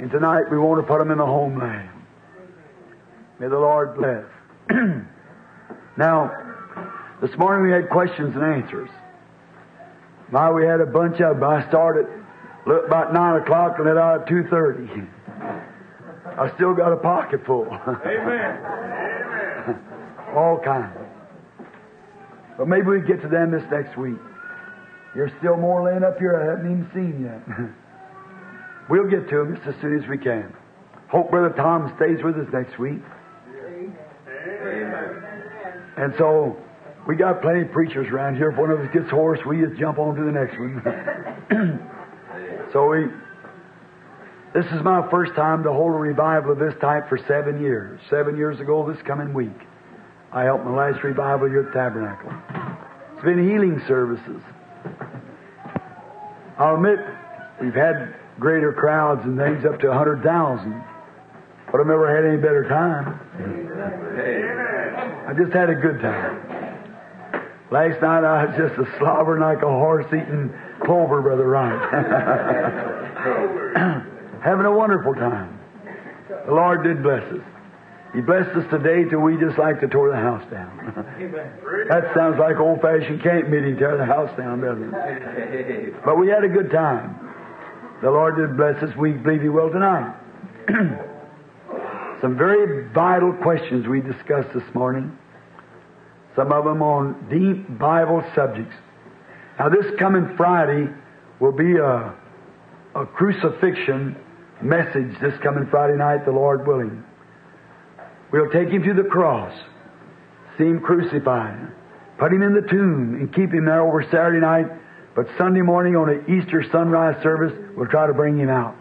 And tonight we want to put them in the homeland. May the Lord bless. now, this morning we had questions and answers. My, we had a bunch of them. I started look, about 9 o'clock and let out at 2.30. I still got a pocket full. Amen. All kinds. But maybe we get to them this next week. There's still more laying up here I haven't even seen yet. We'll get to them just as soon as we can. Hope Brother Tom stays with us next week. Amen. And so we got plenty of preachers around here. If one of us gets hoarse, we just jump on to the next one. so we this is my first time to hold a revival of this type for seven years. Seven years ago this coming week. I helped my last revival here at Tabernacle. It's been healing services. I'll admit we've had greater crowds and things up to a hundred thousand. But I've never had any better time. I just had a good time. Last night I was just a slobbering like a horse eating clover, Brother Wright. Having a wonderful time. The Lord did bless us. He blessed us today till we just like to tore the house down. that sounds like old fashioned camp meeting, tear the house down, doesn't it? But we had a good time. The Lord did bless us. We believe He will tonight. Some very vital questions we discussed this morning. Some of them on deep Bible subjects. Now, this coming Friday will be a, a crucifixion message this coming Friday night, the Lord willing. We'll take him to the cross, see him crucified, put him in the tomb, and keep him there over Saturday night. But Sunday morning on an Easter sunrise service, we'll try to bring him out.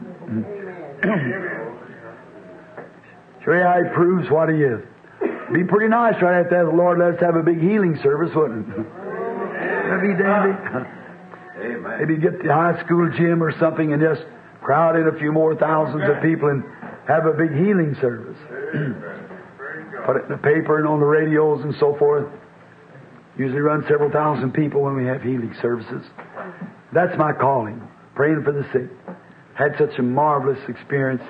Show you how he proves what he is. Be pretty nice right after that. The Lord let us have a big healing service, wouldn't it? That'd be dandy. Amen. Maybe get the high school gym or something and just crowd in a few more thousands of people and have a big healing service. Put it in the paper and on the radios and so forth. Usually run several thousand people when we have healing services. That's my calling, praying for the sick. Had such a marvelous experience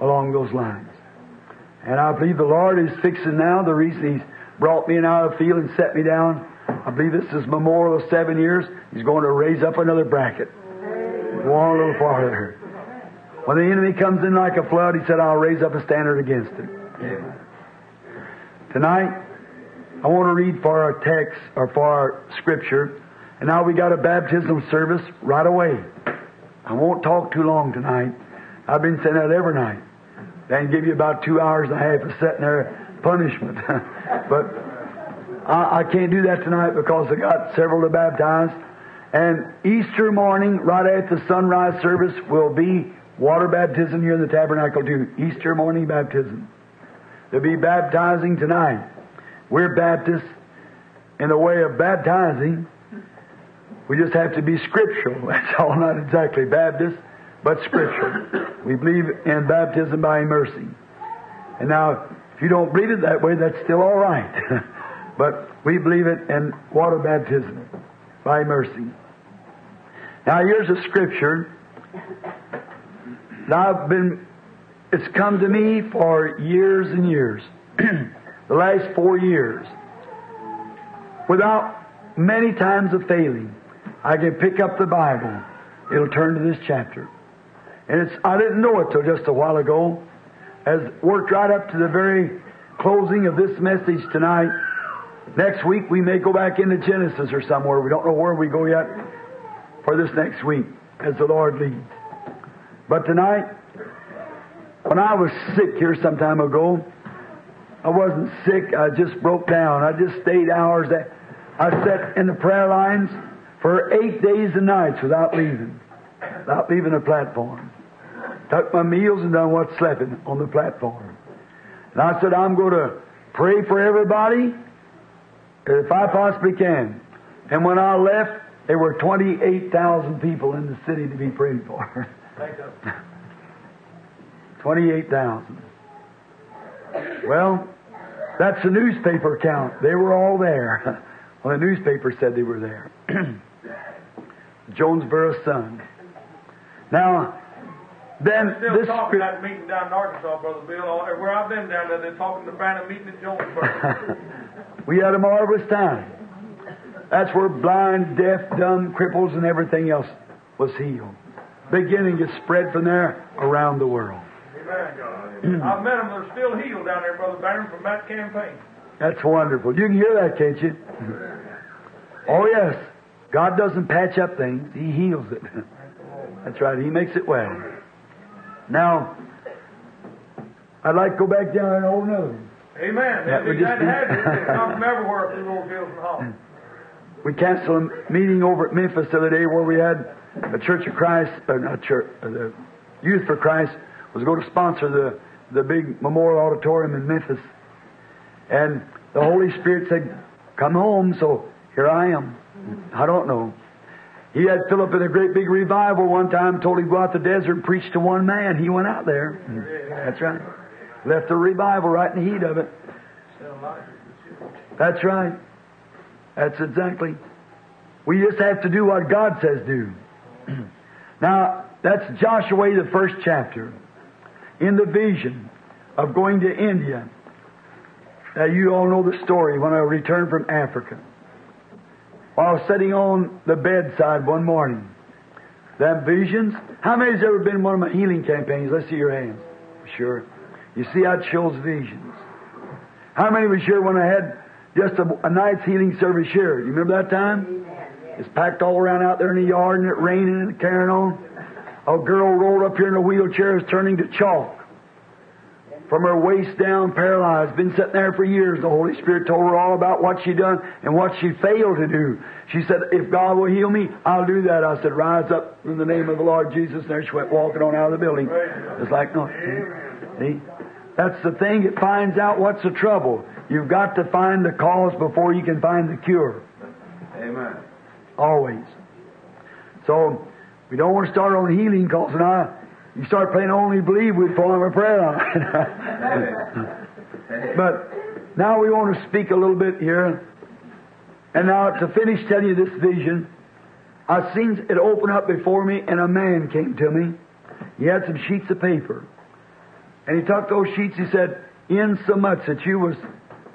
along those lines. And I believe the Lord is fixing now. The reason He's brought me in out of the field and set me down, I believe this is memorial of seven years. He's going to raise up another bracket. Go on a little farther. When the enemy comes in like a flood, He said, I'll raise up a standard against him. Tonight, I want to read for our text or for our scripture. And now we got a baptismal service right away. I won't talk too long tonight. I've been saying that every night. Then give you about two hours and a half of sitting there punishment. but I, I can't do that tonight because I got several to baptize. And Easter morning, right after the sunrise service, will be water baptism here in the tabernacle too. Easter morning baptism. They'll be baptizing tonight. We're Baptists in the way of baptizing. We just have to be scriptural. That's all, not exactly Baptist, but scriptural. We believe in baptism by immersion. And now, if you don't believe it that way, that's still all right. but we believe it in water baptism by immersion. Now, here's a scripture that I've been, it's come to me for years and years. the last four years. Without many times of failing, I can pick up the Bible. It'll turn to this chapter. And it's, I didn't know it till just a while ago. As worked right up to the very closing of this message tonight. Next week we may go back into Genesis or somewhere. We don't know where we go yet for this next week as the Lord leads. But tonight, when I was sick here some time ago, I wasn't sick. I just broke down. I just stayed hours. I sat in the prayer lines for eight days and nights without leaving, without leaving the platform. Took my meals and done what sleeping on the platform. And I said, I'm going to pray for everybody if I possibly can. And when I left, there were 28,000 people in the city to be prayed for. 28,000. Well, that's the newspaper count. They were all there. Well, the newspaper said they were there. Jonesboro Sun. Now, then Still this talking spirit. that meeting down in Arkansas, Brother Bill. Where I've been down there, they're talking to Branham meeting at Jonesboro. we had a marvelous time. That's where blind, deaf, dumb, cripples, and everything else was healed. Beginning to spread from there around the world. Amen. I've met them. They're still healed down there, Brother Barron, from that campaign. That's wonderful. You can hear that, can't you? Oh, yes. God doesn't patch up things, He heals it. That's right. He makes it well. Now, I'd like to go back down and hold another. Amen. That They'd just be- They come from everywhere through those hills and. We canceled a meeting over at Memphis the other day where we had a Church of Christ, uh, not church, uh, the Youth for Christ was going to sponsor the, the big memorial auditorium in Memphis. And the Holy Spirit said, Come home, so here I am. I don't know. He had Philip in a great big revival one time, told him to go out the desert and preach to one man. He went out there. That's right. Left the revival right in the heat of it. That's right. That's exactly. We just have to do what God says do. now, that's Joshua, the first chapter. In the vision of going to India. Now, you all know the story when I returned from Africa. While I was sitting on the bedside one morning, them visions. How many's ever been in one of my healing campaigns? Let's see your hands. Sure. You see how it shows visions. How many was here when I had just a, a night's healing service here? You remember that time? It's packed all around out there in the yard and it raining and carrying on. A girl rolled up here in a wheelchair is turning to chalk. From her waist down, paralyzed. Been sitting there for years. The Holy Spirit told her all about what she done and what she failed to do. She said, if God will heal me, I'll do that. I said, rise up in the name of the Lord Jesus. And there she went walking on out of the building. It's like, no. See? That's the thing. It finds out what's the trouble. You've got to find the cause before you can find the cure. Amen. Always. So, we don't want to start on healing because now you start playing only believe we'd fall on a prayer line. but now we want to speak a little bit here. And now to finish telling you this vision, I seen it open up before me and a man came to me. He had some sheets of paper. And he took those sheets, he said, in so much that you was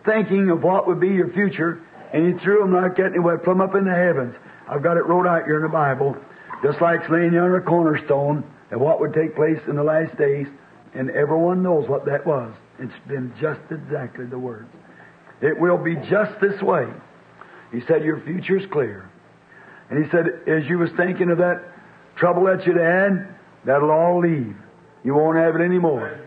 thinking of what would be your future, and he threw them like that and he went plumb up in the heavens. I've got it wrote out here in the Bible, just like it's laying under a cornerstone, and what would take place in the last days, and everyone knows what that was. It's been just exactly the words. It will be just this way. He said, Your future's clear. And he said, As you was thinking of that trouble that you'd had, that'll all leave. You won't have it anymore.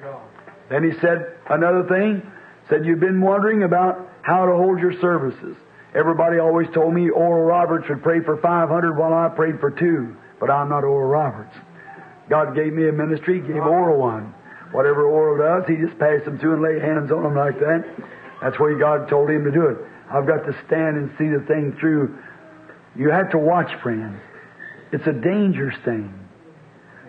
Then he said another thing, said you've been wondering about how to hold your services. Everybody always told me Oral Roberts would pray for 500 while I prayed for two, but I'm not Oral Roberts. God gave me a ministry, gave Oral one. Whatever Oral does, he just passed them through and lay hands on them like that. That's where God told him to do it. I've got to stand and see the thing through. You have to watch, friends. It's a dangerous thing.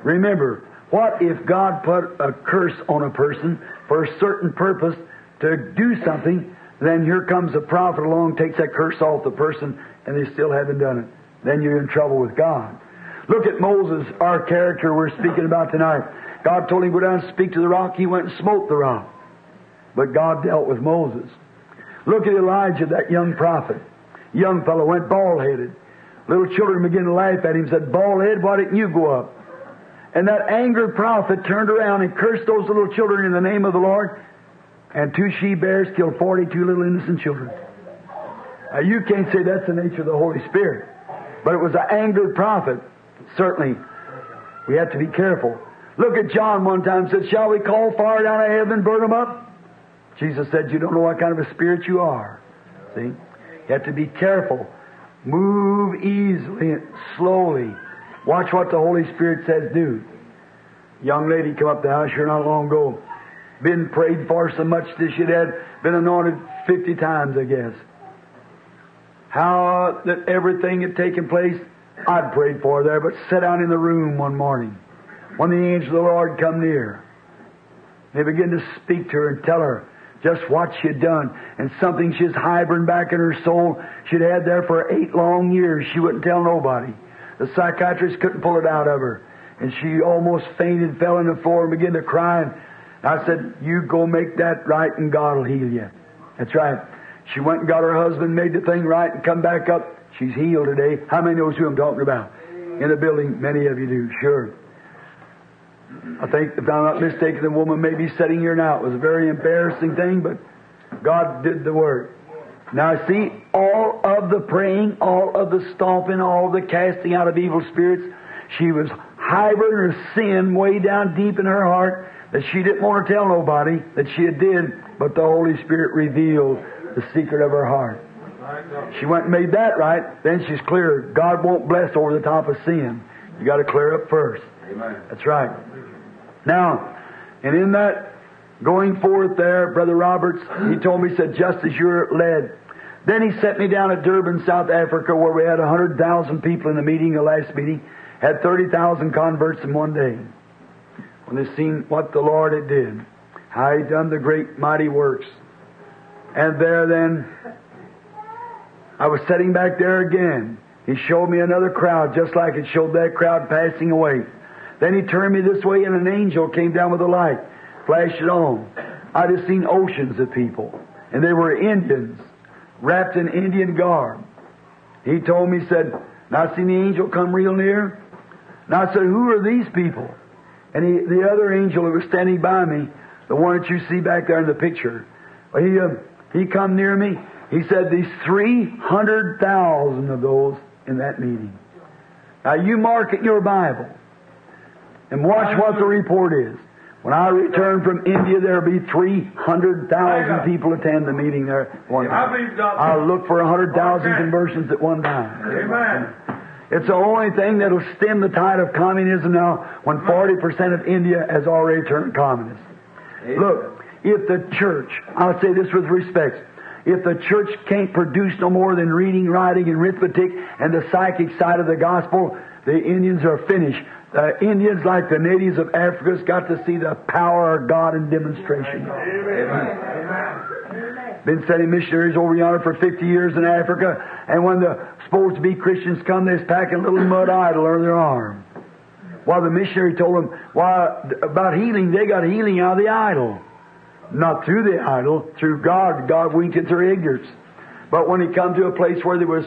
Remember, what if God put a curse on a person for a certain purpose to do something, then here comes a prophet along, takes that curse off the person, and they still haven't done it. Then you're in trouble with God. Look at Moses, our character we're speaking about tonight. God told him to go down and speak to the rock. He went and smote the rock. But God dealt with Moses. Look at Elijah, that young prophet. Young fellow went bald headed. Little children began to laugh at him said, Bald head, why didn't you go up? And that angered prophet turned around and cursed those little children in the name of the Lord. And two she bears killed 42 little innocent children. Now, you can't say that's the nature of the Holy Spirit. But it was an angered prophet. Certainly, we have to be careful. Look at John one time said, Shall we call fire down of heaven and burn them up? Jesus said, You don't know what kind of a spirit you are. See? You have to be careful. Move easily, slowly. Watch what the Holy Spirit says do. Young lady come up the house here not long ago. Been prayed for so much that she'd had been anointed 50 times, I guess. How that everything had taken place, I'd prayed for her there, but sat down in the room one morning when the angel of the Lord come near. They began to speak to her and tell her just what she'd done and something she's hiding back in her soul she'd had there for eight long years. She wouldn't tell nobody. The psychiatrist couldn't pull it out of her. and she almost fainted, fell on the floor, and began to cry. And I said, You go make that right, and God will heal you. That's right. She went and got her husband, made the thing right, and come back up. She's healed today. How many knows who I'm talking about? In the building, many of you do, sure. I think, if I'm not mistaken, the woman may be sitting here now. It was a very embarrassing thing, but God did the work. Now, see, all of the praying, all of the stomping, all the casting out of evil spirits, she was hiding her sin way down deep in her heart that she didn't want to tell nobody that she had did, but the Holy Spirit revealed the secret of her heart. She went and made that right, then she's clear. God won't bless over the top of sin. You got to clear up first. Amen. That's right. Now, and in that going forth there, Brother Roberts, he told me, he said, just as you're led. Then he sent me down at Durban, South Africa, where we had 100,000 people in the meeting, the last meeting, had 30,000 converts in one day. When they seen what the Lord had did, how he done the great mighty works. And there then, I was sitting back there again. He showed me another crowd, just like it showed that crowd passing away. Then he turned me this way, and an angel came down with a light, flashed it on. I just seen oceans of people, and they were Indians, wrapped in Indian garb. He told me, said, "Now I seen the angel come real near." And I said, "Who are these people?" And he, the other angel who was standing by me, the one that you see back there in the picture, he uh, he come near me. He said, "These three hundred thousand of those in that meeting." Now you mark it in your Bible and watch what the report is. When I return from India, there'll be 300,000 people attend the meeting there one time. I'll look for 100,000 conversions at one time. Amen. It's the only thing that'll stem the tide of communism now when 40% of India has already turned communist. Look, if the church, I'll say this with respect, if the church can't produce no more than reading, writing, and arithmetic and the psychic side of the gospel, the Indians are finished. The Indians, like the natives of Africa, has got to see the power of God in demonstration. Been sending missionaries over yonder for 50 years in Africa, and when the supposed to be Christians come, they're packing a little mud idol under their arm. While the missionary told them, why, about healing, they got healing out of the idol. Not through the idol, through God. God winked at their ignorance. But when he come to a place where there was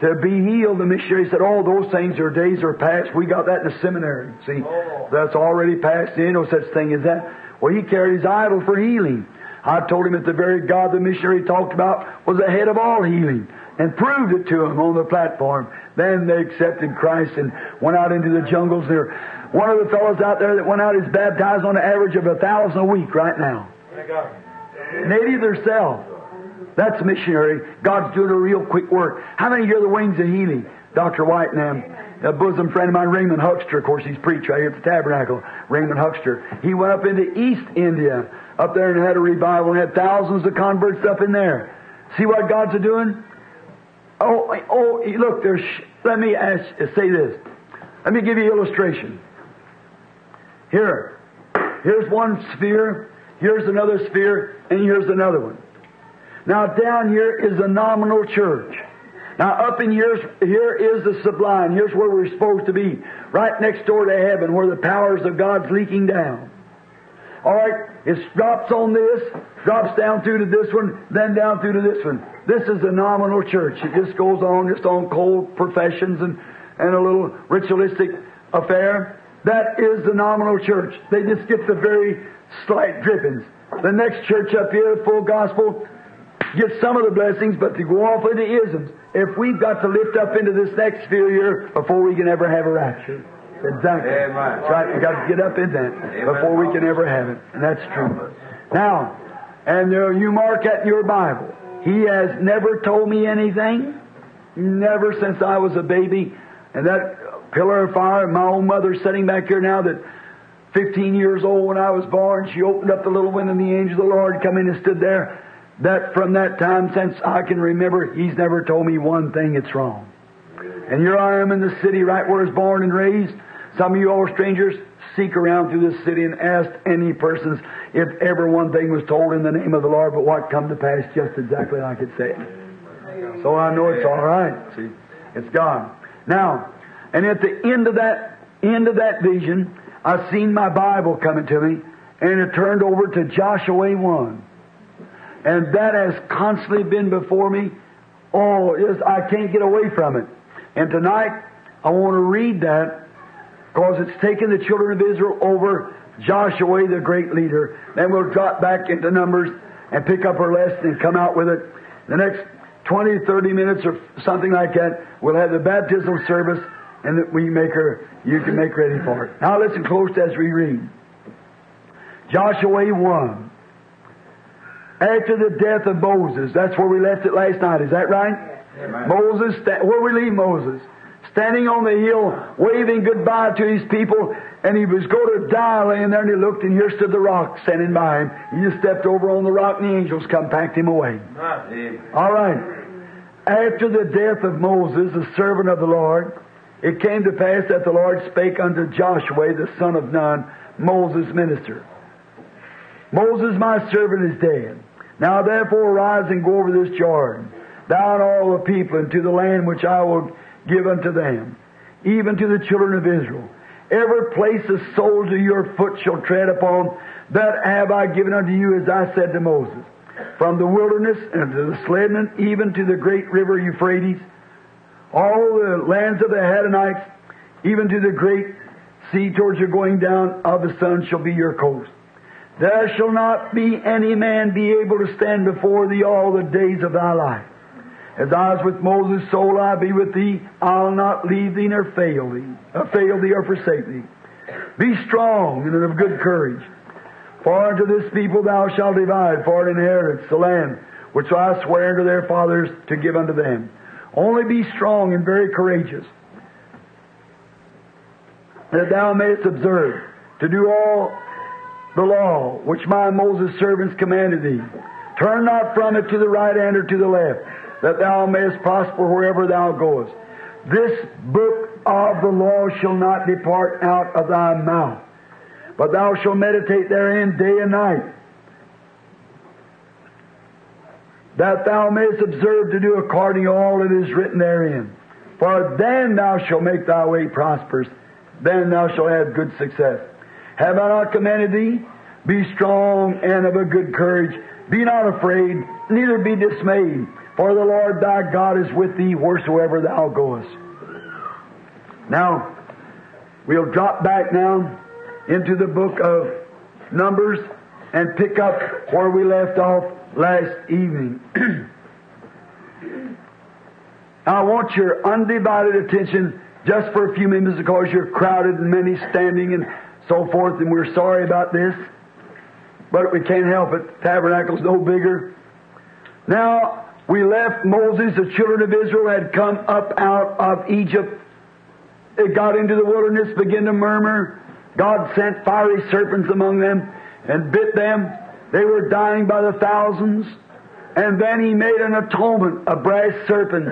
to be healed, the missionary said, Oh, those things are days are past. We got that in the seminary. See, oh. that's already passed. There ain't no such thing as that. Well, he carried his idol for healing. I told him that the very God the missionary talked about was the head of all healing and proved it to him on the platform. Then they accepted Christ and went out into the jungles there. One of the fellows out there that went out is baptized on an average of a thousand a week right now. Native theirself. That's missionary. God's doing a real quick work. How many hear the wings of healing? Dr. Wyatt and them. A bosom friend of mine, Raymond Hoekstra, of course, he's preached right here at the tabernacle. Raymond Hoekstra. He went up into East India, up there and had a revival and had thousands of converts up in there. See what God's a doing? Oh, oh, look, there's, let me ask, say this. Let me give you an illustration. Here, here's one sphere, here's another sphere, and here's another one. Now down here is the nominal church. Now up in here, here is the sublime. Here's where we're supposed to be. Right next door to heaven where the powers of God's leaking down. Alright, it drops on this, drops down through to this one, then down through to this one. This is the nominal church. It just goes on just on cold professions and, and a little ritualistic affair. That is the nominal church. They just get the very slight drippings. The next church up here, full gospel, get some of the blessings, but to go off into isms. If we've got to lift up into this next sphere here before we can ever have a rapture. Exactly. Amen. That's right. We've got to get up in that before we can ever have it. And that's true. Now, and you mark that in your Bible. He has never told me anything. Never since I was a baby. And that pillar of fire, my own mother sitting back here now that 15 years old when I was born, she opened up the little window and the angel of the Lord come in and stood there. That from that time since I can remember, he's never told me one thing that's wrong. And here I am in the city right where I was born and raised. Some of you all strangers seek around through this city and ask any persons if ever one thing was told in the name of the Lord, but what come to pass just exactly like it said. So I know it's all right. See, it's God. Now, and at the end of that end of that vision, I seen my Bible coming to me, and it turned over to Joshua 1. And that has constantly been before me. Oh, is I can't get away from it. And tonight, I want to read that because it's taken the children of Israel over Joshua, the great leader. Then we'll drop back into Numbers and pick up our lesson and come out with it. The next 20, 30 minutes or something like that, we'll have the baptismal service and that we make her, you can make ready for it. Now listen close as we read. Joshua 1. After the death of Moses, that's where we left it last night, is that right? Amen. Moses, sta- where we leave Moses? Standing on the hill, waving goodbye to his people, and he was going to die laying there, and he looked, and here stood the rock standing by him. He just stepped over on the rock, and the angels come packed him away. Amen. All right. After the death of Moses, the servant of the Lord, it came to pass that the Lord spake unto Joshua, the son of Nun, Moses' minister. Moses, my servant, is dead. Now therefore arise and go over this Jordan, thou and all the people, into the land which I will give unto them, even to the children of Israel. Every place the soles of your foot shall tread upon, that have I given unto you, as I said to Moses. From the wilderness and to the Lebanon, even to the great river Euphrates, all the lands of the Hittites, even to the great sea towards your going down of the sun shall be your coast. There shall not be any man be able to stand before thee all the days of thy life. As I was with Moses, so will I be with thee. I'll not leave thee nor fail thee, or fail thee or forsake thee. Be strong and of good courage. For unto this people thou shalt divide for an inheritance the land which I swear unto their fathers to give unto them. Only be strong and very courageous, that thou mayest observe to do all the law which my Moses servants commanded thee. Turn not from it to the right hand or to the left, that thou mayest prosper wherever thou goest. This book of the law shall not depart out of thy mouth, but thou shalt meditate therein day and night, that thou mayest observe to do according to all that is written therein. For then thou shalt make thy way prosperous, then thou shalt have good success. Have I not commanded thee? Be strong and of a good courage. Be not afraid, neither be dismayed, for the Lord thy God is with thee wheresoever thou goest. Now, we'll drop back now into the book of Numbers and pick up where we left off last evening. I want your undivided attention just for a few minutes because you're crowded and many standing and so forth, and we're sorry about this, but we can't help it. Tabernacle's no bigger. Now, we left Moses, the children of Israel had come up out of Egypt. They got into the wilderness, began to murmur. God sent fiery serpents among them and bit them. They were dying by the thousands. And then he made an atonement, a brass serpent.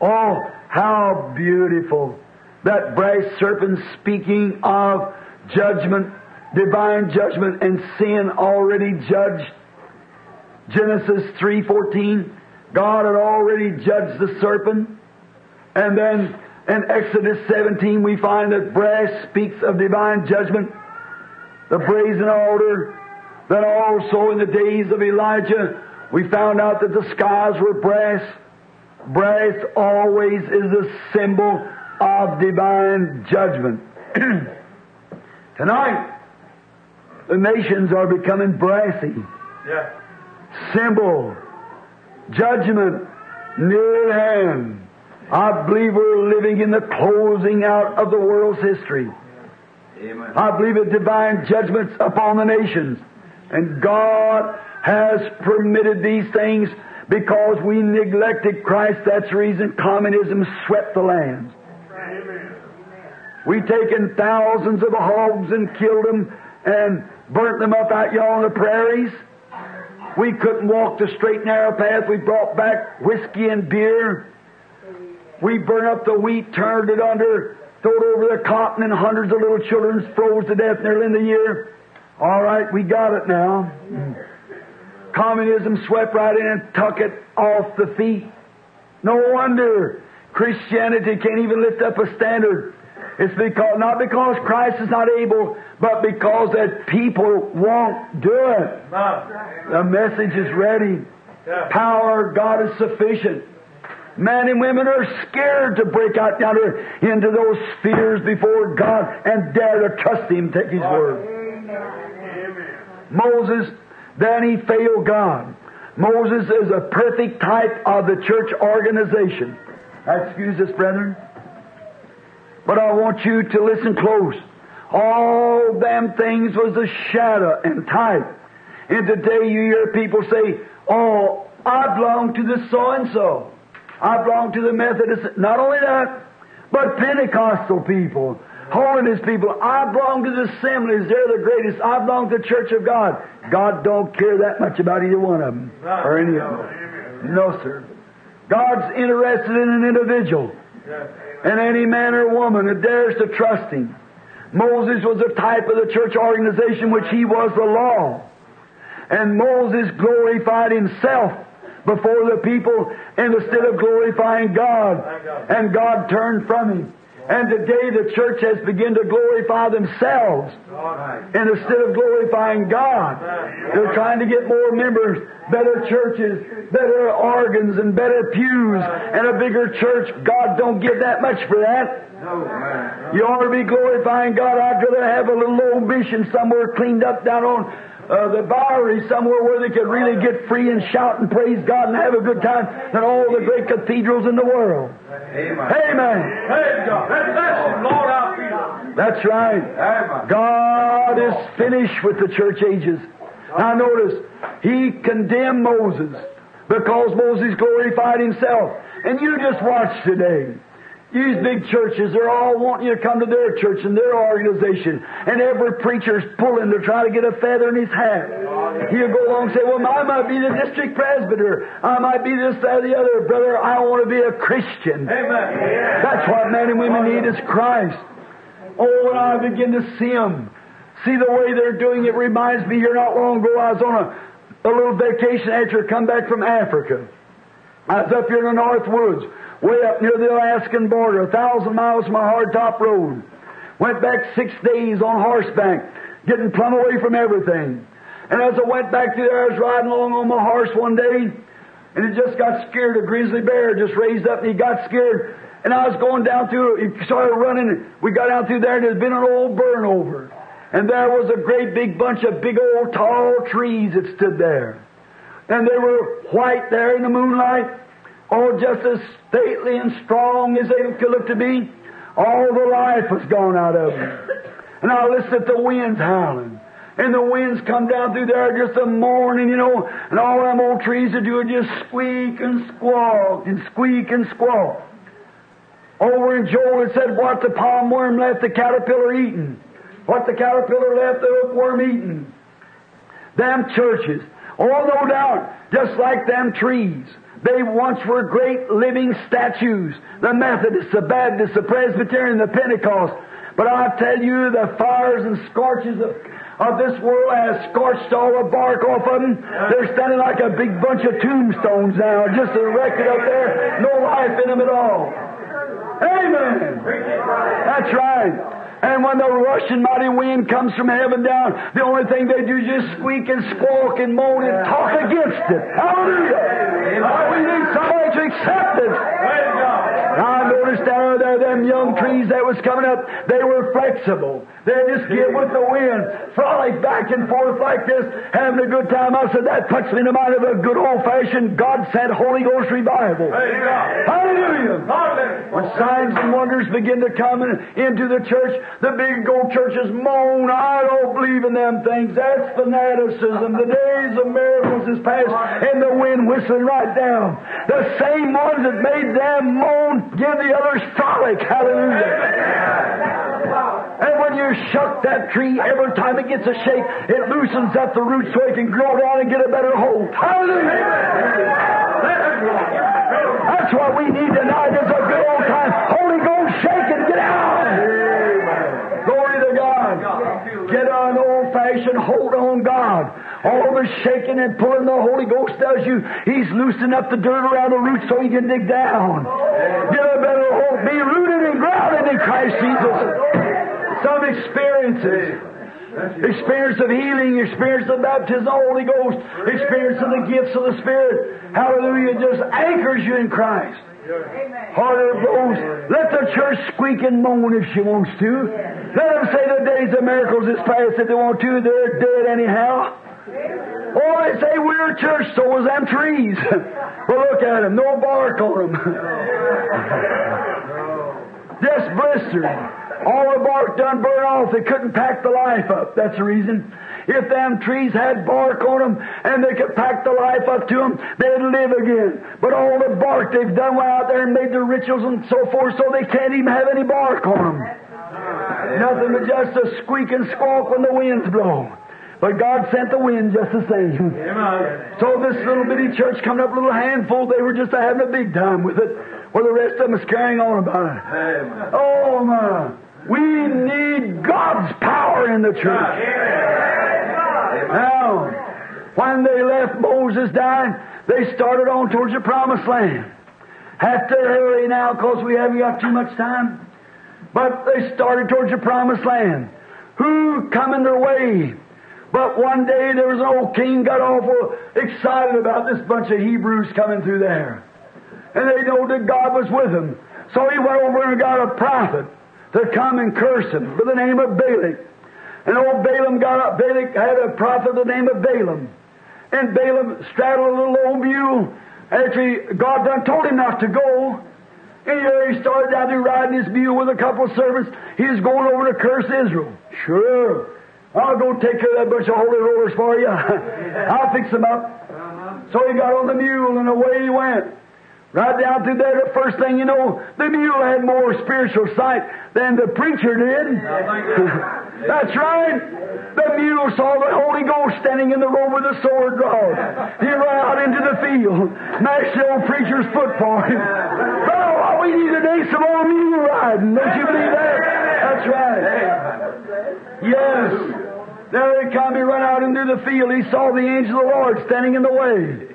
Oh, how beautiful. That brass serpent speaking of judgment, divine judgment, and sin already judged. Genesis 3.14, God had already judged the serpent. And then in Exodus 17 we find that brass speaks of divine judgment. The brazen altar. Then also in the days of Elijah we found out that the skies were brass. Brass always is a symbol of divine judgment. Tonight, the nations are becoming brassy. Yeah. Symbol, judgment, near at hand. I believe we're living in the closing out of the world's history. Amen. I believe in divine judgments upon the nations. And God has permitted these things because we neglected Christ. That's the reason communism swept the land. We taken thousands of the hogs and killed them and burnt them up out yonder on the prairies. We couldn't walk the straight narrow path. We brought back whiskey and beer. We burned up the wheat, turned it under, threw it over the cotton, and hundreds of little children froze to death nearly in the year. All right, we got it now. Communism swept right in and took it off the feet. No wonder Christianity can't even lift up a standard. It's because not because Christ is not able, but because that people won't do it. The message is ready. Power God is sufficient. Men and women are scared to break out down to- into those spheres before God and dare to trust Him, take His word. Moses, then he failed God. Moses is a perfect type of the church organization. Excuse us, brethren. But I want you to listen close. All them things was a shadow and type. And today you hear people say, Oh, I belong to the so and so. I belong to the Methodist. Not only that, but Pentecostal people, holiness people. I belong to the assemblies. They're the greatest. I belong to the Church of God. God don't care that much about either one of them or any of them. No, sir. God's interested in an individual and any man or woman that dares to trust Him. Moses was a type of the church organization which he was the law. And Moses glorified himself before the people instead of glorifying God. And God turned from him. And today the church has begun to glorify themselves and instead of glorifying God. They're trying to get more members, better churches, better organs, and better pews, and a bigger church. God don't give that much for that. You ought to be glorifying God. I'd rather have a little old mission somewhere cleaned up down on uh, the Bowery somewhere where they could really get free and shout and praise God and have a good time than all the great cathedrals in the world. Amen. Amen. Praise God. That's, Lord. That's right. Amen. God is finished with the church ages. Now notice, He condemned Moses because Moses glorified himself. And you just watch today. These big churches, they're all wanting you to come to their church and their organization. And every preacher's pulling to try to get a feather in his hat. He'll go along and say, well, I might be the district presbyter. I might be this, that, or the other. Brother, I want to be a Christian. Amen. That's what men and women need is Christ. Oh, when I begin to see them, see the way they're doing it reminds me here not long ago I was on a, a little vacation after I come back from Africa. I was up here in the North Woods, way up near the Alaskan border, a thousand miles from a hardtop road. Went back six days on horseback, getting plumb away from everything. And as I went back through there, I was riding along on my horse one day, and it just got scared. A grizzly bear just raised up, and he got scared. And I was going down through, he started running. We got down through there, and there's been an old burn over. And there was a great big bunch of big old tall trees that stood there. And they were white there in the moonlight, all just as stately and strong as they could look to be. All the life was gone out of them. And I listened at the winds howling. And the winds come down through there just a mourning, you know, and all them old trees are doing just squeak and squawk and squeak and squawk. Over in Joel it said, what the palmerworm left the caterpillar eating. What the caterpillar left the hookworm eating. Them churches, oh no doubt, just like them trees. They once were great living statues. The Methodists, the Baptists, the Presbyterian, the Pentecost. But I tell you, the fires and scorches of, of this world has scorched all the bark off of them. They're standing like a big bunch of tombstones now, just erected up there, no life in them at all. Amen. That's right. And when the rushing mighty wind comes from heaven down, the only thing they do is just squeak and squawk and moan and talk against it. Hallelujah. Oh, we need somebody to accept it. Praise God. I noticed down there, them young trees that was coming up, they were flexible. They just get with the wind, frolic back and forth like this, having a good time. I said, that puts me in the mind of a good old-fashioned God-sent Holy Ghost revival. Praise Hallelujah. Hallelujah. When signs and wonders begin to come in, into the church, the big old churches moan, I don't believe in them things. That's fanaticism. The days of miracles is past, and the wind whistling right down. The same ones that made them moan give the others frolic. Hallelujah. And when you shuck that tree, every time it gets a shake, it loosens up the roots so it can grow down and get a better hold. Hallelujah. That's what we need tonight is a good old time. Holy Ghost shake and get out. Glory to God. Get hold on God. All the shaking and pulling the Holy Ghost does you, He's loosening up the dirt around the roots so He can dig down. A better hold. Be rooted and grounded in Christ Jesus. Some experiences. Experience of healing, experience of baptism of the Holy Ghost, experience of the gifts of the Spirit. Hallelujah. Just anchors you in Christ. Harder blows. Let the church squeak and moan if she wants to. Let them say the days of miracles is past if they want to. They're dead anyhow. Oh, they say we're a church, so was them trees. well, look at them. No bark on them. Just blistered. All the bark done burn off. They couldn't pack the life up. That's the reason. If them trees had bark on them and they could pack the life up to them, they'd live again. But all the bark they've done went out there and made their rituals and so forth, so they can't even have any bark on them. Nothing but just a squeak and squawk when the winds blow. But God sent the wind just the same. So this little bitty church coming up, little handful, they were just having a big time with it, where the rest of them was carrying on about it. Oh my! We need God's power in the church. Now, when they left Moses dying, they started on towards the promised land. Have to hurry now because we haven't got too much time. But they started towards the promised land. Who come in their way? But one day there was an old king got awful excited about this bunch of Hebrews coming through there. And they know that God was with them. So he went over and got a prophet to come and curse him by the name of Balak. And old Balaam got up, Balak had a prophet the name of Balaam. And Balaam straddled a little old mule after he, God done told him not to go. And here he started out there riding his mule with a couple of servants. He was going over to curse Israel. Sure. I'll go take care of that bunch of holy rollers for you. I'll fix them up. Uh-huh. So he got on the mule and away he went. Right down through there, the first thing you know, the mule had more spiritual sight than the preacher did. That's right. The mule saw the Holy Ghost standing in the road with a sword drawn. He ran out into the field, mashed the old preacher's foot for him. Oh, we need today some more mule riding. Don't you believe that? That's right. Yes. There he come, he ran out into the field. He saw the angel of the Lord standing in the way.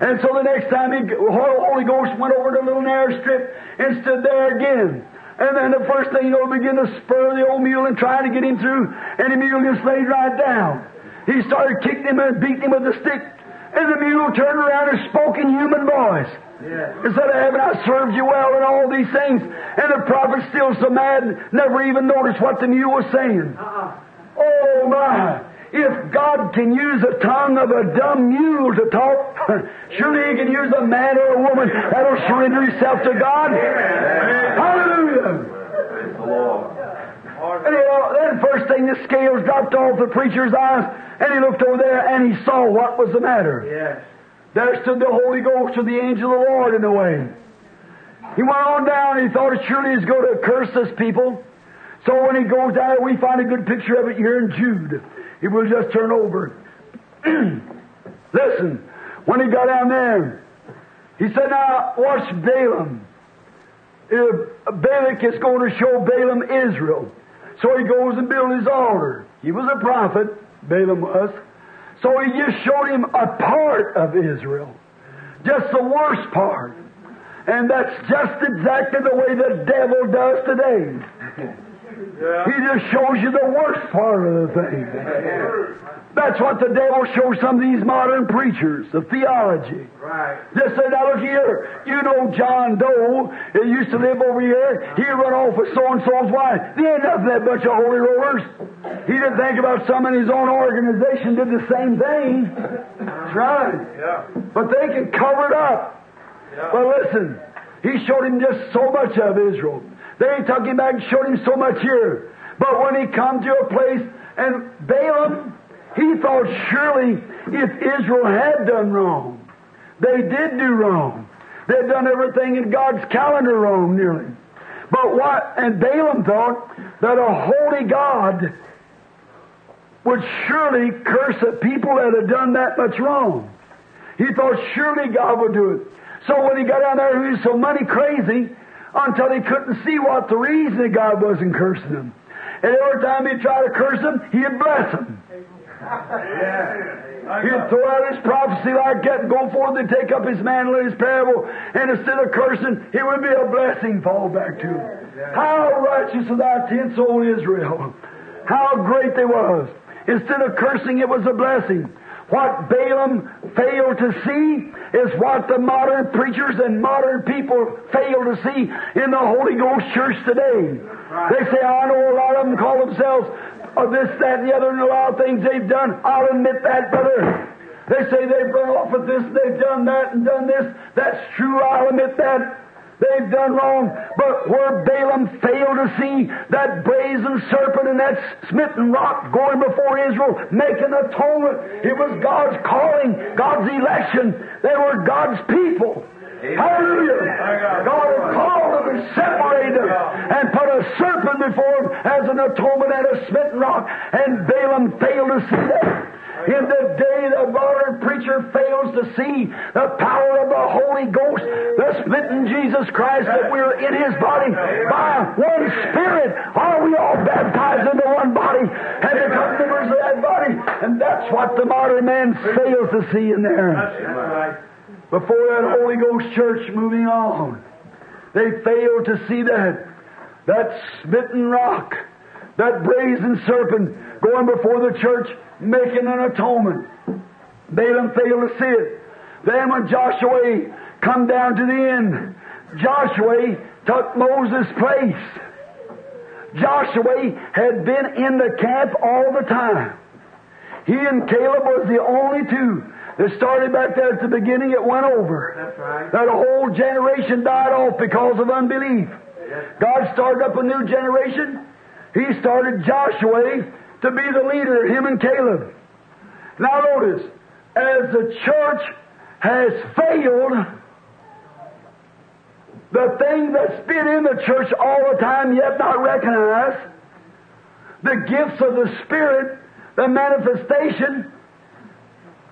And so the next time he, the Holy Ghost went over to a little narrow strip and stood there again. And then the first thing you know, began to spur the old mule and try to get him through, and the mule just laid right down. He started kicking him and beating him with a stick, and the mule turned around and spoke in human voice. Instead of having I served you well and all these things, and the prophet still so mad, never even noticed what the mule was saying. Uh-uh. Oh my! If God can use the tongue of a dumb mule to talk, surely He can use a man or a woman that'll surrender himself to God. Hallelujah! And you know, then first thing the scales dropped off the preacher's eyes, and he looked over there and he saw what was the matter. Yes. There stood the Holy Ghost with the angel of the Lord in the way. He went on down and he thought surely he's going to curse this people. So when he goes down, we find a good picture of it here in Jude. He will just turn over. Listen, when he got down there, he said, Now watch Balaam. If Balak is going to show Balaam Israel. So he goes and builds his altar. He was a prophet, Balaam was. So he just showed him a part of Israel. Just the worst part. And that's just exactly the way the devil does today. He just shows you the worst part of the thing. That's what the devil shows some of these modern preachers of theology. Right. Just say, now look here, you know John Doe, he used to live over here, he run off with so-and-so's wife. There ain't nothing that bunch of holy rollers. He didn't think about some in his own organization did the same thing. That's right. Yeah. But they can cover it up. Yeah. Well, listen, he showed him just so much of Israel. Then he took him back and showed him so much here. But when he come to a place, and Balaam, he thought surely if Israel had done wrong, they did do wrong. They'd done everything in God's calendar wrong, nearly. But what, and Balaam thought that a holy God would surely curse a people that had done that much wrong. He thought surely God would do it. So when he got down there, he was so money crazy until he couldn't see what the reason that God wasn't cursing him. And every time he tried to curse them, he'd bless him. He'd throw out his prophecy like that and go forth and take up his mantle and his parable, and instead of cursing, it would be a blessing fall back to him. How righteous of thy tents, O Israel! How great they was! Instead of cursing, it was a blessing. What Balaam failed to see is what the modern preachers and modern people fail to see in the Holy Ghost church today. They say, I know a lot of them call themselves uh, this, that, and the other, and a lot of things they've done. I'll admit that, brother. They say they've run off with this, they've done that, and done this. That's true, I'll admit that. They've done wrong, but where Balaam failed to see that brazen serpent and that smitten rock going before Israel, making atonement, it was God's calling, God's election. They were God's people. Hallelujah. God had called them and separated them and put a serpent before them as an atonement and a smitten rock, and Balaam failed to see that. In the day the modern preacher fails to see the power of the Holy Ghost, the smitten Jesus Christ, that we're in His body by one Spirit, are we all baptized into one body and become members of that body? And that's what the modern man fails to see in there. Before that Holy Ghost church moving on, they failed to see that. That smitten rock, that brazen serpent going before the church making an atonement. Balaam failed to see it. Then when Joshua come down to the end, Joshua took Moses' place. Joshua had been in the camp all the time. He and Caleb was the only two that started back there at the beginning. It went over. That's right. That whole generation died off because of unbelief. God started up a new generation. He started Joshua to be the leader, him and Caleb. Now notice, as the church has failed, the thing that's been in the church all the time yet not recognized, the gifts of the Spirit, the manifestation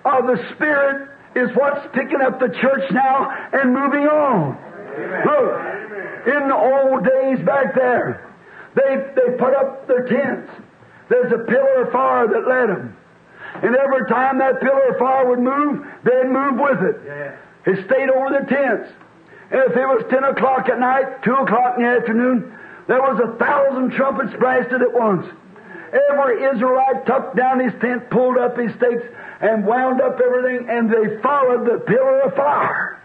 of the Spirit is what's picking up the church now and moving on. Look, in the old days back there, they, they put up their tents. There's a pillar of fire that led them. And every time that pillar of fire would move, they'd move with it. It stayed over the tents. And if it was 10 o'clock at night, 2 o'clock in the afternoon, there was a thousand trumpets blasted at once. Every Israelite tucked down his tent, pulled up his stakes, and wound up everything, and they followed the pillar of fire.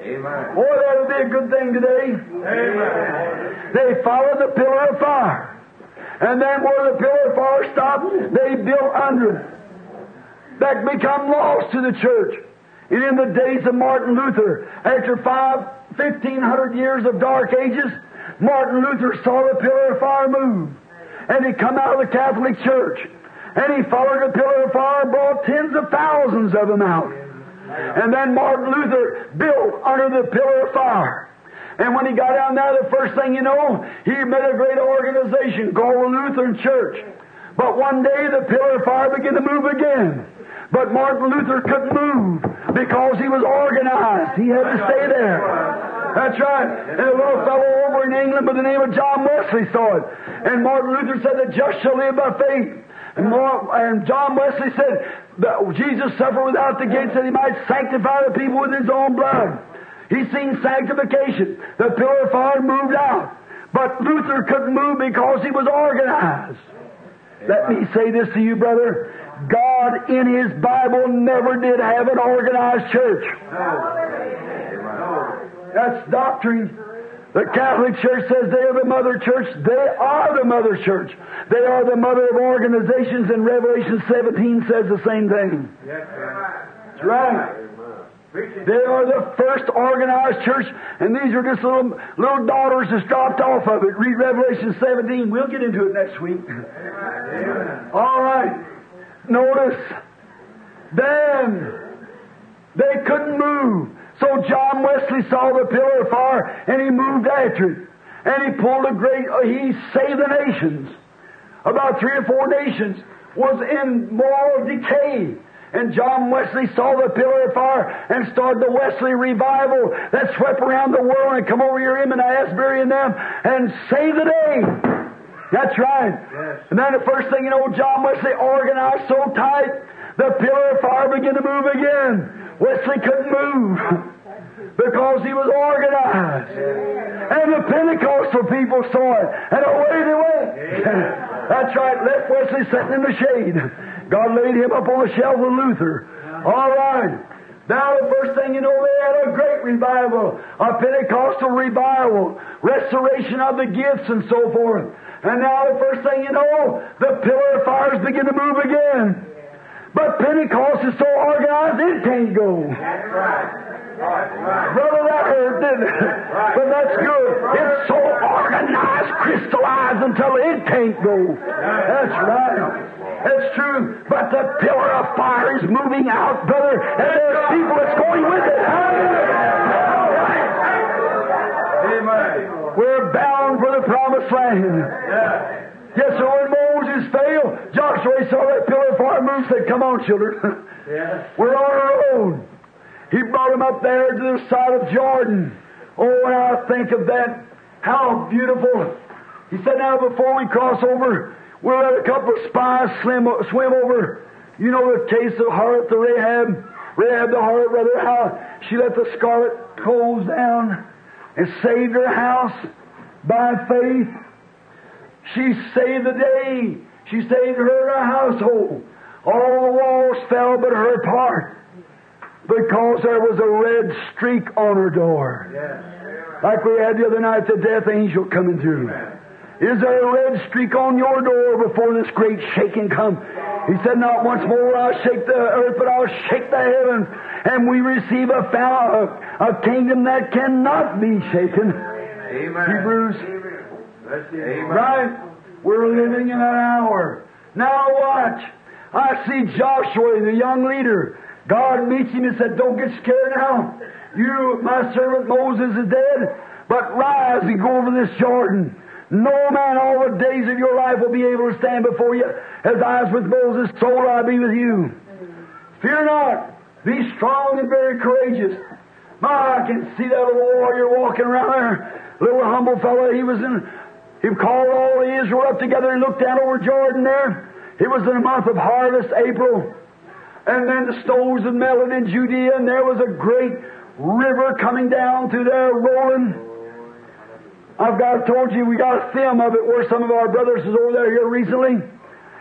Amen. Boy, that would be a good thing today. Amen. They followed the pillar of fire. And then where the pillar of fire stopped, they built under it. That become lost to the church. And in the days of Martin Luther, after five, fifteen hundred years of dark ages, Martin Luther saw the pillar of fire move. And he come out of the Catholic Church. And he followed the pillar of fire and brought tens of thousands of them out. And then Martin Luther built under the pillar of fire. And when he got down there, the first thing you know, he made a great organization called the Lutheran Church. But one day the pillar of fire began to move again. But Martin Luther couldn't move because he was organized. He had to stay there. That's right. And a little fellow over in England by the name of John Wesley saw it. And Martin Luther said, The just shall live by faith. And, and John Wesley said that Jesus suffered without the gates that he might sanctify the people with his own blood. He's seen sanctification. The pillar of fire moved out. But Luther couldn't move because he was organized. Let me say this to you, brother. God in His Bible never did have an organized church. That's doctrine. The Catholic Church says they are the mother church. They are the mother church. They are the mother of organizations, and Revelation 17 says the same thing. That's right. They are the first organized church, and these are just little little daughters that's dropped off of it. Read Revelation 17. We'll get into it next week. All right. Notice. Then they couldn't move. So John Wesley saw the pillar of fire and he moved after it. And he pulled a great, uh, he saved the nations. About three or four nations was in moral decay. And John Wesley saw the pillar of fire and started the Wesley revival that swept around the world and come over here, him and Asbury and them, and saved the day. That's right. And then the first thing you know, John Wesley organized so tight, the pillar of fire began to move again. Wesley couldn't move because he was organized. And the Pentecostal people saw it, and away they went. That's right, left Wesley sitting in the shade. God laid him up on a shelf with Luther. All right. Now, the first thing you know, they had a great revival, a Pentecostal revival, restoration of the gifts and so forth. And now, the first thing you know, the pillar of fires begin to move again. But Pentecost is so organized, it can't go. Brother, that hurt, didn't it? But that's good. It's so organized, crystallized until it can't go. That's right. That's true. But the pillar of fire is moving out, brother, and there's people that's going with it. Amen. We're bound for the promised land. Yes, sir. When Moses failed, Joshua saw that pillar of fire move. Said, "Come on, children. We're on our own." He brought him up there to the side of Jordan. Oh, when I think of that, how beautiful. He said, Now, before we cross over, we'll let a couple of spies swim, swim over. You know the case of harlot, the Rahab, Rahab the harlot, rather, how she let the scarlet coals down and saved her house by faith. She saved the day. She saved her her household. All the walls fell but her part because there was a red streak on her door. Like we had the other night, the death angel coming through. Is there a red streak on your door before this great shaking come? He said, Not once more I'll shake the earth, but I'll shake the heavens. And we receive a, a, a kingdom that cannot be shaken. Amen. Hebrews. Amen. Right? We're living in an hour. Now watch. I see Joshua, the young leader. God meets him and said, Don't get scared now. You, my servant Moses is dead, but rise and go over this Jordan. No man all the days of your life will be able to stand before you. As I was with Moses, so will I be with you. Fear not. Be strong and very courageous. My, I can see that little warrior walking around there. Little humble fellow. He was in, he called all the Israel up together and looked down over Jordan there. It was in the month of harvest, April. And then the snows had melted in Judea, and there was a great river coming down through there, rolling. I've got told you we got a film of it where some of our brothers was over there here recently,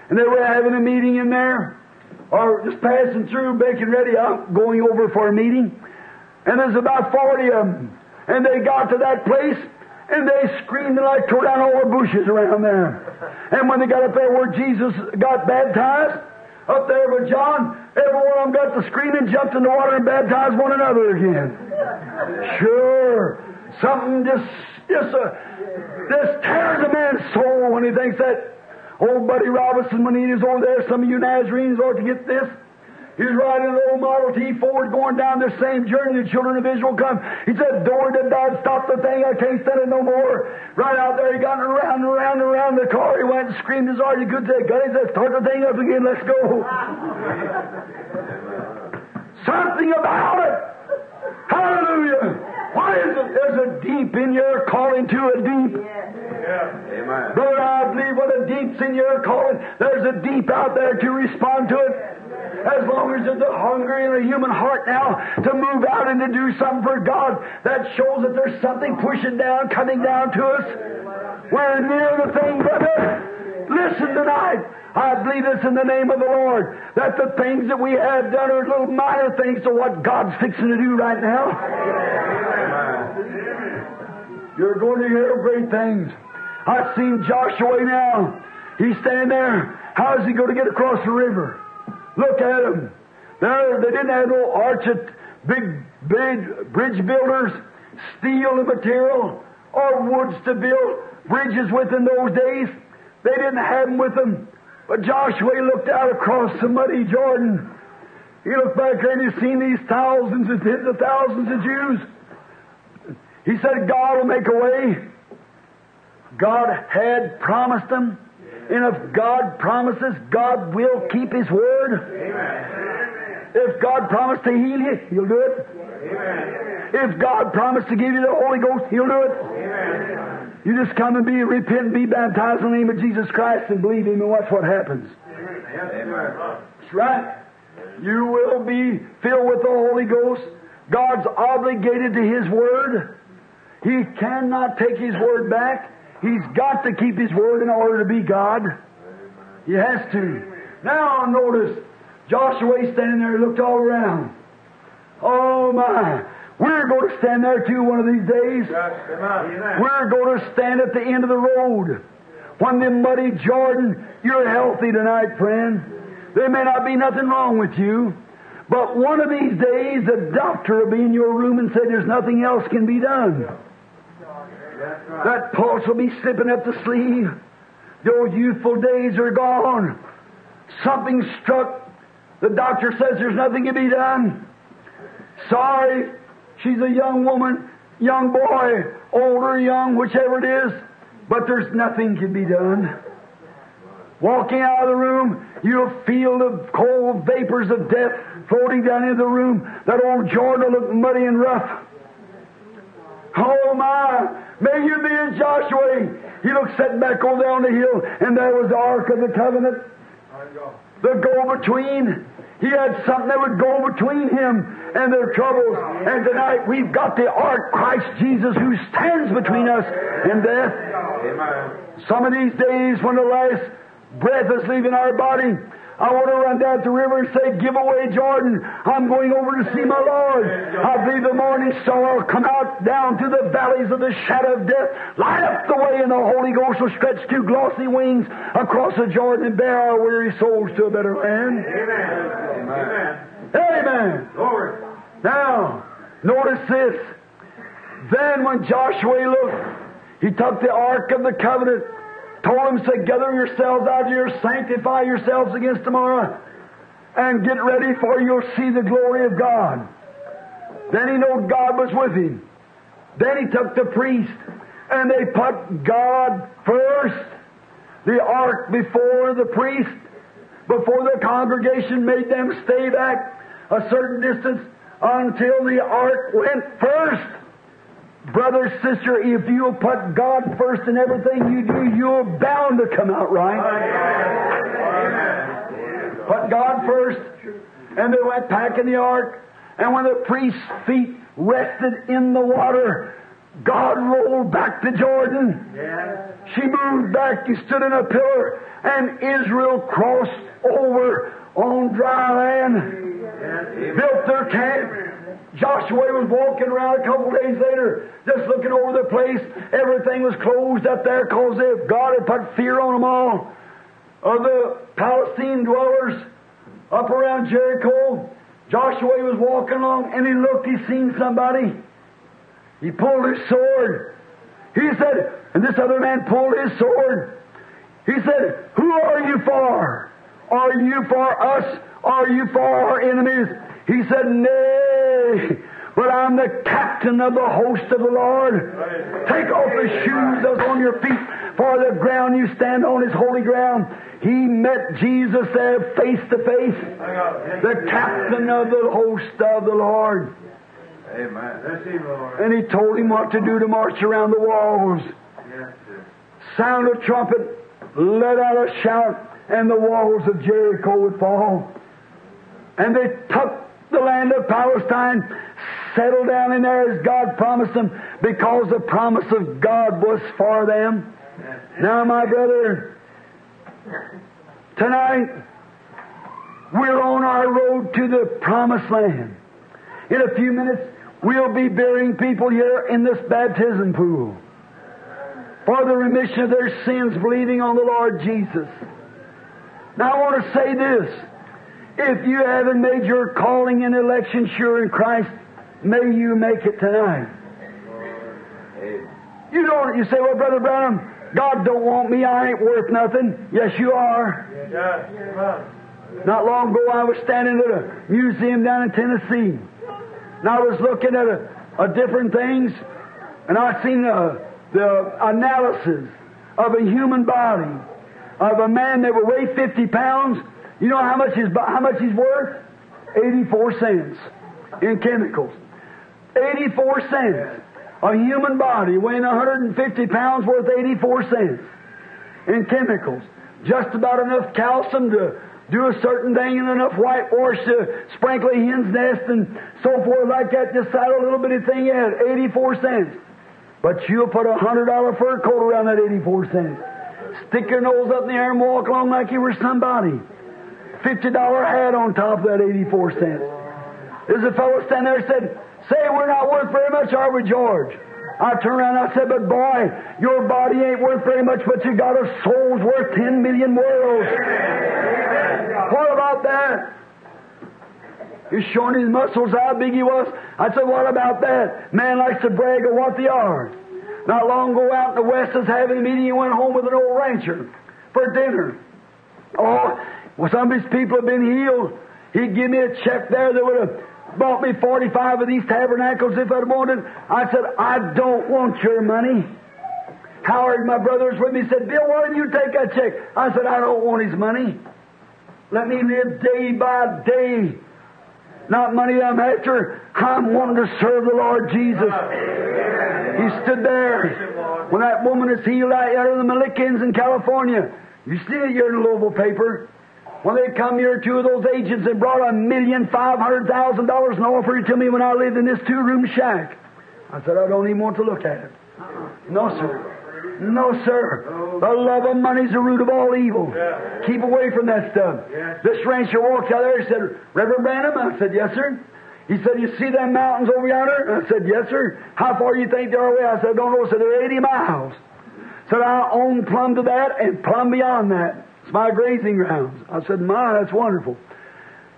and they were having a meeting in there, or just passing through, making ready up, going over for a meeting. And there's about forty of them, and they got to that place, and they screamed and like tore down all the bushes around there. And when they got up there where Jesus got baptized, up there with John, every one of them got to screaming, jumped in the water, and baptized one another again. Sure, something just just uh, this tears a man's soul when he thinks that old Buddy Robinson, when he was over there, some of you Nazarenes ought to get this. He was riding an old Model T Ford going down the same journey the children of Israel come. He said, Door to God, stop the thing, I can't stand it no more. Right out there, he got around and around and around the car. He went and screamed as hard as he could say, God, he said, start the thing up again, let's go. Something about it. Hallelujah. Why is it there's a deep in your calling to a deep? Yeah. Amen. Brother, I believe when a deep's in your calling, there's a deep out there to respond to it. As long as there's a hunger in the human heart now to move out and to do something for God, that shows that there's something pushing down, coming down to us. We're near the thing, brother. Listen tonight. I believe this in the name of the Lord, that the things that we have done are little minor things to what God's fixing to do right now. You're going to hear great things. I've seen Joshua now. He's standing there. How is he going to get across the river? Look at them. There, they didn't have no arch of big, big bridge builders, steel and material, or woods to build bridges with in those days. They didn't have them with them. But Joshua looked out across the muddy Jordan. He looked back there and he seen these thousands and tens of thousands of Jews. He said, God will make a way. God had promised them. And if God promises, God will keep His word. Amen. If God promised to heal you, He'll do it. Amen. If God promised to give you the Holy Ghost, He'll do it. Amen. You just come and be repent and be baptized in the name of Jesus Christ and believe Him and watch what happens. Amen. That's right. You will be filled with the Holy Ghost. God's obligated to His Word. He cannot take His Word back. He's got to keep His Word in order to be God. He has to. Now notice, Joshua standing there looked all around. Oh my. We're going to stand there too one of these days. We're going to stand at the end of the road. When the muddy Jordan, you're healthy tonight, friend. There may not be nothing wrong with you, but one of these days the doctor will be in your room and say there's nothing else can be done. That pulse will be slipping up the sleeve. Those youthful days are gone. Something struck. The doctor says there's nothing to be done. Sorry, she's a young woman, young boy, older, young, whichever it is, but there's nothing can be done. Walking out of the room, you'll feel the cold vapors of death floating down into the room. That old Jordan will look muddy and rough. Oh my! May you be as Joshua. He looked setting back on the hill, and there was the Ark of the Covenant. The go between. He had something that would go between him and their troubles. And tonight we've got the Ark, Christ Jesus, who stands between us and death. Amen. Some of these days, when the last breath is leaving our body, I want to run down to the river and say, Give away Jordan. I'm going over to see my Lord. I believe the morning star will come out down to the valleys of the shadow of death, light up the way, and the Holy Ghost will stretch two glossy wings across the Jordan and bear our weary souls to a better land. Amen. Amen. Glory. Now, notice this. Then when Joshua looked, he took the Ark of the Covenant, told him, said, Gather yourselves out here, sanctify yourselves against tomorrow, and get ready for you'll see the glory of God. Then he knew God was with him. Then he took the priest, and they put God first, the ark before the priest, before the congregation made them stay back a certain distance until the ark went first. Brother, sister, if you'll put God first in everything you do, you're bound to come out right. Put God first. And they went back in the ark. And when the priest's feet rested in the water, God rolled back the Jordan. She moved back. He stood in a pillar. And Israel crossed over on dry land. Built their camp. Joshua was walking around a couple days later, just looking over the place. Everything was closed up there because God had put fear on them all. Of the Palestine dwellers up around Jericho, Joshua was walking along and he looked, he seen somebody. He pulled his sword. He said, and this other man pulled his sword. He said, Who are you? Are you for us? Are you for our enemies? He said, Nay, but I'm the captain of the host of the Lord. Take off the shoes that's on your feet, for the ground you stand on is holy ground. He met Jesus there face to face, the captain of the host of the Lord. Amen. That's him, Lord. And he told him what to do to march around the walls. Yes, sir. Sound a trumpet, let out a shout, and the walls of Jericho would fall. And they took the land of Palestine, settled down in there as God promised them, because the promise of God was for them. Now, my brother, tonight we're on our road to the promised land. In a few minutes, we'll be burying people here in this baptism pool for the remission of their sins, believing on the Lord Jesus. Now, I want to say this. If you haven't made your calling and election sure in Christ, may you make it tonight. You don't, you say, well, Brother Branham, God don't want me, I ain't worth nothing. Yes, you are. Not long ago, I was standing at a museum down in Tennessee, and I was looking at a, a different things, and I seen uh, the analysis of a human body of a man that would weigh 50 pounds. You know how much bo- how much he's worth? 84 cents in chemicals. 84 cents. a human body weighing 150 pounds worth 84 cents in chemicals. Just about enough calcium to do a certain thing and enough white whitewash to sprinkle a hen's nest and so forth like that. Just that a little bitty thing at 84 cents. But you'll put a hundred dollar fur coat around that 84 cents. Stick your nose up in the air and walk along like you were somebody. $50 hat on top of that 84 cents. There's a fellow standing there said, Say, we're not worth very much, are we, George? I turned around and I said, But boy, your body ain't worth very much, but you got a soul's worth 10 million worlds. What about that? He's showing his muscles how big he was. I said, What about that? Man likes to brag of what they are. Not long ago out in the West was having a meeting, he went home with an old rancher for dinner. Oh, well, some of his people have been healed. He'd give me a check there that would have bought me 45 of these tabernacles if I'd wanted. I said, I don't want your money. Howard, my brother, was with me, said, Bill, why don't you take that check? I said, I don't want his money. Let me live day by day. Not money uh, I'm after. I'm wanting to serve the Lord Jesus. He stood there when that woman is healed out in the Malikins in California. You see it here in the Louisville paper. When they come here, two of those agents and brought a million five hundred thousand dollars and offered it to me when I lived in this two room shack. I said, I don't even want to look at it. No, sir. No, sir. Oh. The love of money's the root of all evil. Keep away from that stuff. This rancher walked out there and said, Reverend Branham? I said, Yes, sir. He said, You see them mountains over yonder? I said, Yes, sir. How far do you think they're away? I said, I don't know. I said, They're 80 miles. Said, I own plumb to that and plumb beyond that. It's my grazing grounds. I said, My, that's wonderful.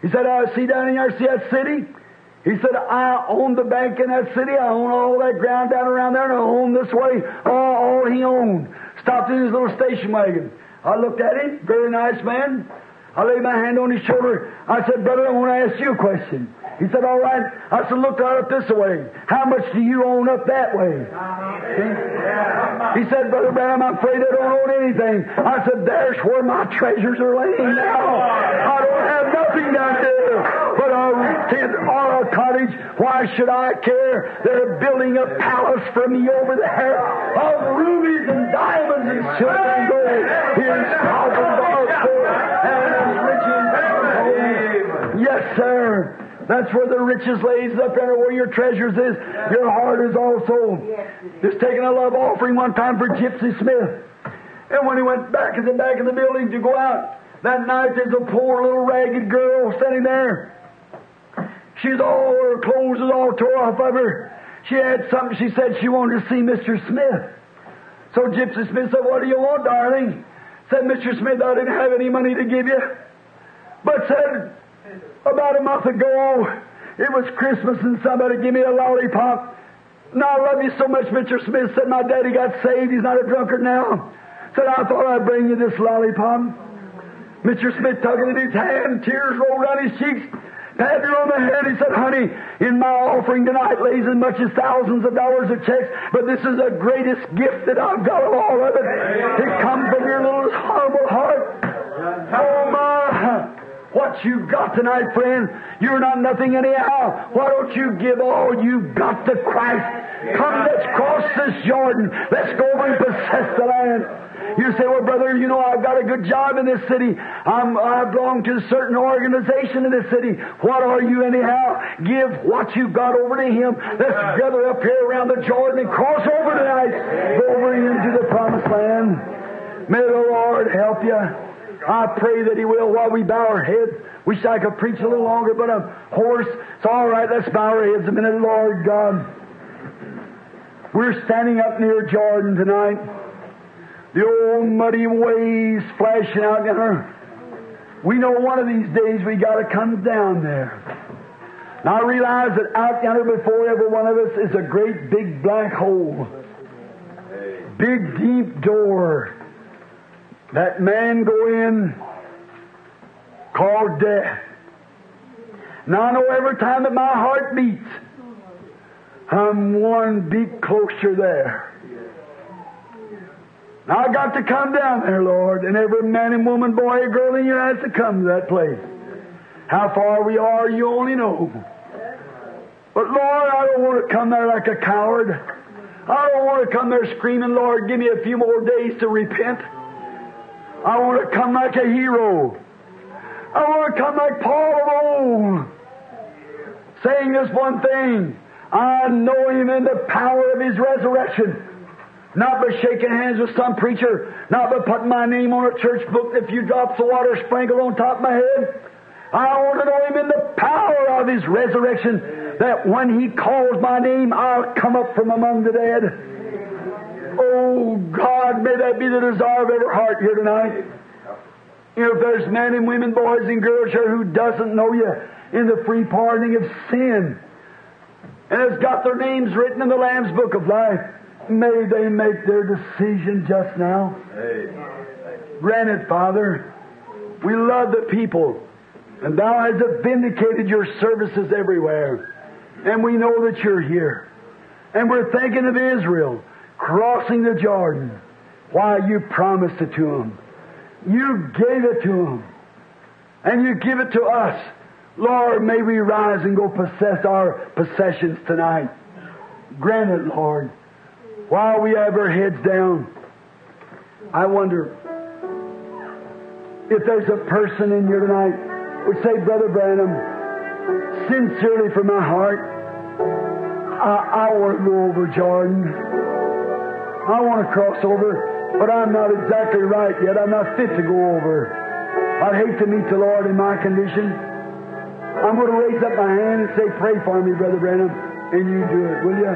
He said, I see down in there, see that city? He said, I own the bank in that city. I own all that ground down around there, and I own this way. All, all he owned. Stopped in his little station wagon. I looked at him, very nice man. I laid my hand on his shoulder. I said, Brother, I want to ask you a question. He said, All right. I said, Look right up this way. How much do you own up that way? He said, Brother Branham, I'm afraid I don't own anything. I said, There's where my treasures are laying now. I don't have nothing down here tent or a cottage. Why should I care? They're building a palace for me over there of rubies and diamonds and silver and gold. Here's thousands of riches. Yes, sir. That's where the riches lays up there, where your treasures is. Your heart is also. Just taking a love offering one time for Gypsy Smith. And when he went back in the back of the building to go out, that night there's a poor little ragged girl standing there. She's all, her clothes is all tore off of her. She had something, she said she wanted to see Mr. Smith. So Gypsy Smith said, What do you want, darling? Said Mr. Smith, I didn't have any money to give you. But said, about a month ago, it was Christmas and somebody gave me a lollipop. Now I love you so much, Mr. Smith. Said my daddy got saved. He's not a drunkard now. Said I thought I'd bring you this lollipop. Mr. Smith it in his hand. Tears rolled down his cheeks. Patted her on the head. He said, honey, in my offering tonight lays as much as thousands of dollars of checks, but this is the greatest gift that I've got of all of it. It comes from your little humble heart. Oh, my. What you got tonight, friend, you're not nothing anyhow. Why don't you give all you've got to Christ? Come, let's cross this Jordan. Let's go over and possess the land. You say, well, brother, you know, I've got a good job in this city. I'm, I belong to a certain organization in this city. What are you anyhow? Give what you've got over to Him. Let's gather up here around the Jordan and cross over tonight. Go over into the promised land. May the Lord help you. I pray that He will while we bow our heads. Wish I could preach a little longer, but I'm hoarse. It's all right. Let's bow our heads a minute, Lord God. We're standing up near Jordan tonight. The old muddy ways flashing out yonder. We know one of these days we got to come down there. Now I realize that out yonder before every one of us is a great big black hole. Big deep door. That man go in called death. Now I know every time that my heart beats, I'm one beat closer there. I got to come down there, Lord, and every man and woman, boy and girl in here has to come to that place. How far we are, you only know. But Lord, I don't want to come there like a coward. I don't want to come there screaming, Lord, give me a few more days to repent. I want to come like a hero. I want to come like Paul of old, saying this one thing. I know him in the power of his resurrection. Not by shaking hands with some preacher, not by putting my name on a church book, a few drops of water sprinkled on top of my head. I want to know him in the power of his resurrection, that when he calls my name, I'll come up from among the dead. Oh God, may that be the desire of every heart here tonight. You know, if there's men and women, boys and girls here who doesn't know you in the free pardoning of sin, and has got their names written in the Lamb's Book of Life, may they make their decision just now. Granted, Father, we love the people, and Thou hast vindicated your services everywhere, and we know that you're here. And we're thinking of Israel crossing the Jordan. Why, you promised it to them. You gave it to them. And you give it to us. Lord, may we rise and go possess our possessions tonight. Grant it, Lord. While we have our heads down, I wonder if there's a person in here tonight would say, Brother Branham, sincerely from my heart, I, I want to go over Jordan. I want to cross over, but I'm not exactly right yet. I'm not fit to go over. I'd hate to meet the Lord in my condition. I'm going to raise up my hand and say, Pray for me, Brother Branham, and you do it, will you?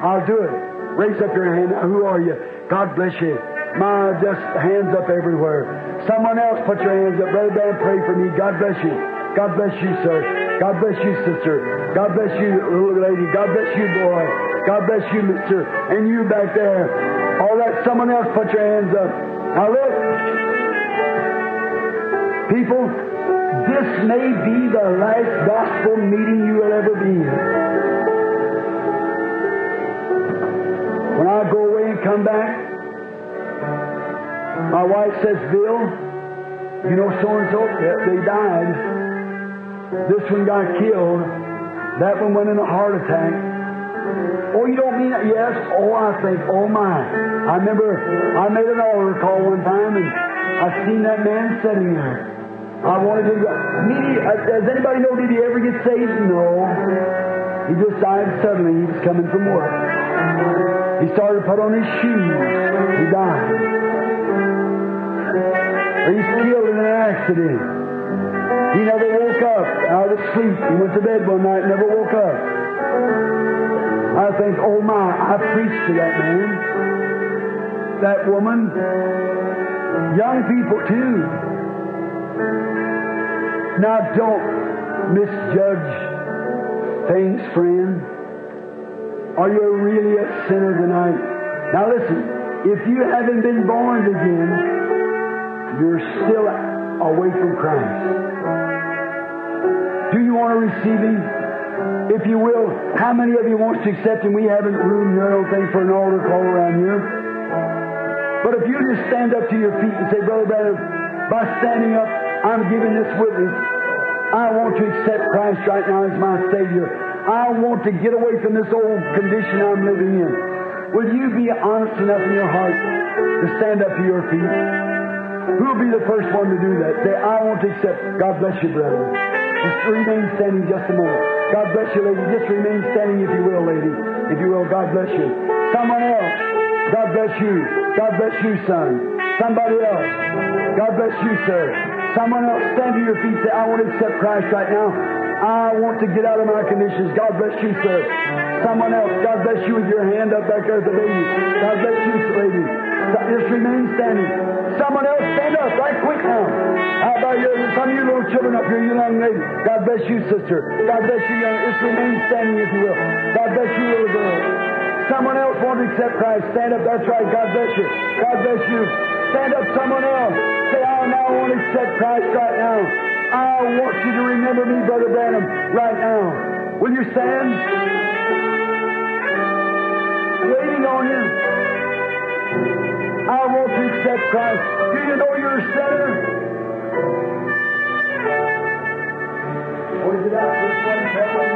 I'll do it. Raise up your hand. Who are you? God bless you. My, just hands up everywhere. Someone else put your hands up. Brother Branham, pray for me. God bless you. God bless you, sir. God bless you, sister. God bless you, little lady. God bless you, boy. God bless you, mister. And you back there. All that, someone else put your hands up. Now look. People, this may be the last gospel meeting you will ever be in. When I go away and come back, my wife says, Bill, you know so and so? Yeah, they died. This one got killed. That one went in a heart attack. Oh, you don't mean that? Yes. Oh, I think, oh my. I remember I made an altar call one time and I seen that man sitting there. I wanted to. Meet, uh, does anybody know, did he ever get saved? No. He just died suddenly. He was coming from work. He started to put on his shoes. He died. He's killed in an accident. He never woke up out of sleep. He went to bed one night and never woke up. I think, oh my, I preached to that man, that woman, young people too. Now don't misjudge things, friend. Are you really a sinner tonight? Now listen, if you haven't been born again, you're still away from Christ. Do you want to receive Him? If you will, how many of you wants to accept Him? We haven't room here, I don't think, for an altar call around here. But if you just stand up to your feet and say, Brother Branham, by standing up, I'm giving this witness. I want to accept Christ right now as my Savior. I want to get away from this old condition I'm living in. Will you be honest enough in your heart to stand up to your feet? Who'll be the first one to do that? Say, I want to accept. God bless you, brother. Just remain standing just a moment. God bless you, lady. Just remain standing if you will, lady. If you will, God bless you. Someone else. God bless you. God bless you, son. Somebody else. God bless you, sir. Someone else, stand to your feet. Say, I want to accept Christ right now. I want to get out of my conditions. God bless you, sir. Someone else, God bless you with your hand up back there the baby. God bless you, lady. Just remain standing. Someone else, stand up right quick now. How about you? Some of you little children up here, you young lady. God bless you, sister. God bless you, young. Just remain standing if you will. God bless you, little girl. Someone else want to accept Christ. Stand up. That's right. God bless you. God bless you. Stand up. Someone else. Say, I now want to accept Christ right now. I want you to remember me, Brother Branham, right now. Will you stand? Waiting on Him. I want to accept Christ. Do you know you're a sinner? What is it out this?